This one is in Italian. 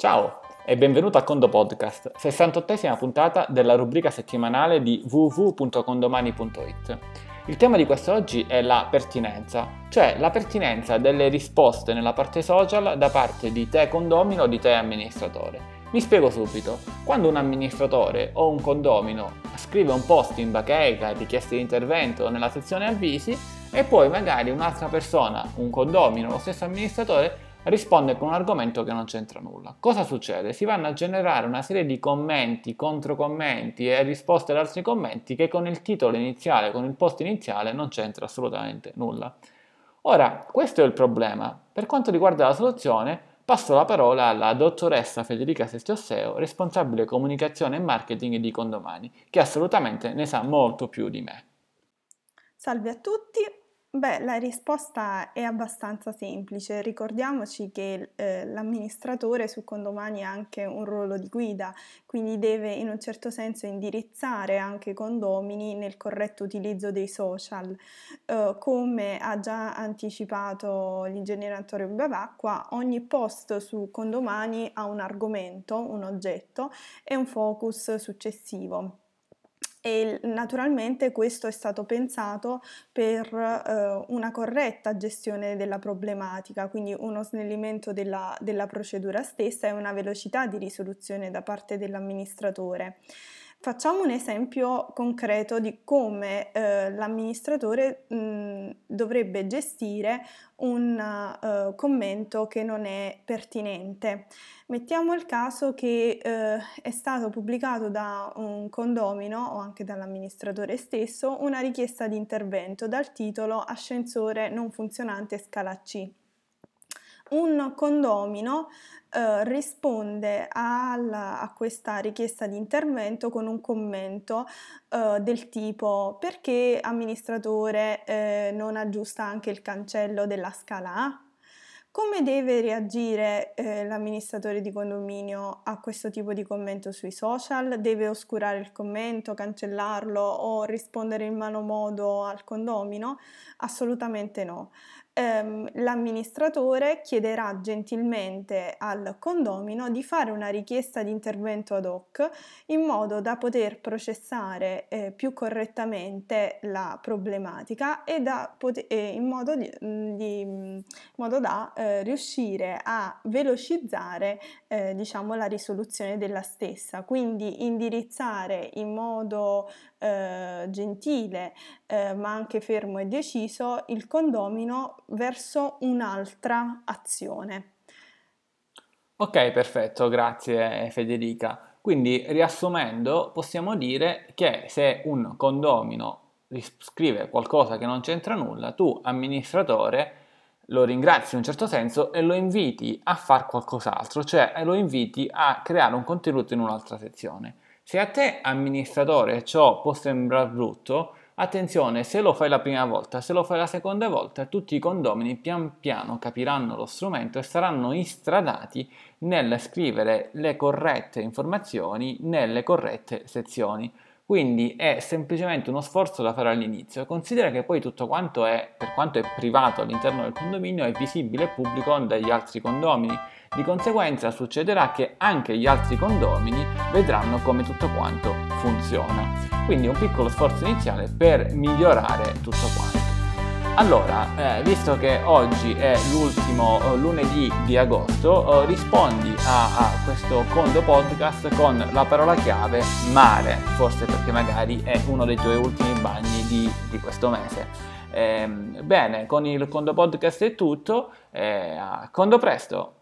Ciao e benvenuto a Condo Podcast, 68esima puntata della rubrica settimanale di www.condomani.it. Il tema di quest'oggi è la pertinenza, cioè la pertinenza delle risposte nella parte social da parte di te condomino o di te amministratore. Mi spiego subito. Quando un amministratore o un condomino scrive un post in bacheca, richieste di intervento nella sezione avvisi e poi magari un'altra persona, un condomino, lo stesso amministratore, risponde con un argomento che non c'entra nulla. Cosa succede? Si vanno a generare una serie di commenti, controcommenti e risposte ad altri commenti che con il titolo iniziale, con il post iniziale non c'entra assolutamente nulla. Ora, questo è il problema. Per quanto riguarda la soluzione, passo la parola alla dottoressa Federica Sestiosseo, responsabile comunicazione e marketing di Condomani, che assolutamente ne sa molto più di me. Salve a tutti, Beh, la risposta è abbastanza semplice. Ricordiamoci che eh, l'amministratore su condomani ha anche un ruolo di guida, quindi deve in un certo senso indirizzare anche i condomini nel corretto utilizzo dei social. Eh, come ha già anticipato l'ingegnere Antonio Bavacqua, ogni post su condomani ha un argomento, un oggetto e un focus successivo e naturalmente questo è stato pensato per eh, una corretta gestione della problematica, quindi uno snellimento della, della procedura stessa e una velocità di risoluzione da parte dell'amministratore. Facciamo un esempio concreto di come eh, l'amministratore mh, dovrebbe gestire un uh, commento che non è pertinente. Mettiamo il caso che uh, è stato pubblicato da un condomino o anche dall'amministratore stesso una richiesta di intervento dal titolo Ascensore non funzionante scala C un condomino eh, risponde alla, a questa richiesta di intervento con un commento eh, del tipo perché amministratore eh, non aggiusta anche il cancello della scala A? Come deve reagire eh, l'amministratore di condominio a questo tipo di commento sui social? Deve oscurare il commento, cancellarlo o rispondere in mano modo al condomino? Assolutamente no ehm, l'amministratore chiederà gentilmente al condomino di fare una richiesta di intervento ad hoc in modo da poter processare eh, più correttamente la problematica e, poter, eh, in, modo di, mm, di, in modo da eh, riuscire a velocizzare eh, diciamo, la risoluzione della stessa, quindi indirizzare in modo eh, gentile eh, ma anche fermo e deciso il condomino verso un'altra azione. Ok, perfetto, grazie Federica. Quindi riassumendo possiamo dire che se un condomino scrive qualcosa che non c'entra nulla, tu amministratore lo ringrazi in un certo senso e lo inviti a fare qualcos'altro, cioè lo inviti a creare un contenuto in un'altra sezione. Se a te amministratore ciò può sembrare brutto, attenzione, se lo fai la prima volta, se lo fai la seconda volta, tutti i condomini pian piano capiranno lo strumento e saranno istradati nel scrivere le corrette informazioni nelle corrette sezioni. Quindi è semplicemente uno sforzo da fare all'inizio. Considera che poi tutto quanto è, per quanto è privato all'interno del condominio, è visibile e pubblico dagli altri condomini. Di conseguenza succederà che anche gli altri condomini vedranno come tutto quanto funziona. Quindi un piccolo sforzo iniziale per migliorare tutto quanto. Allora, eh, visto che oggi è l'ultimo eh, lunedì di agosto, eh, rispondi a, a, questo Condo Podcast con la parola chiave mare, forse perché magari è uno dei tuoi ultimi bagni di, di questo mese. Eh, bene, con il Condo Podcast è tutto, eh, a Condo presto!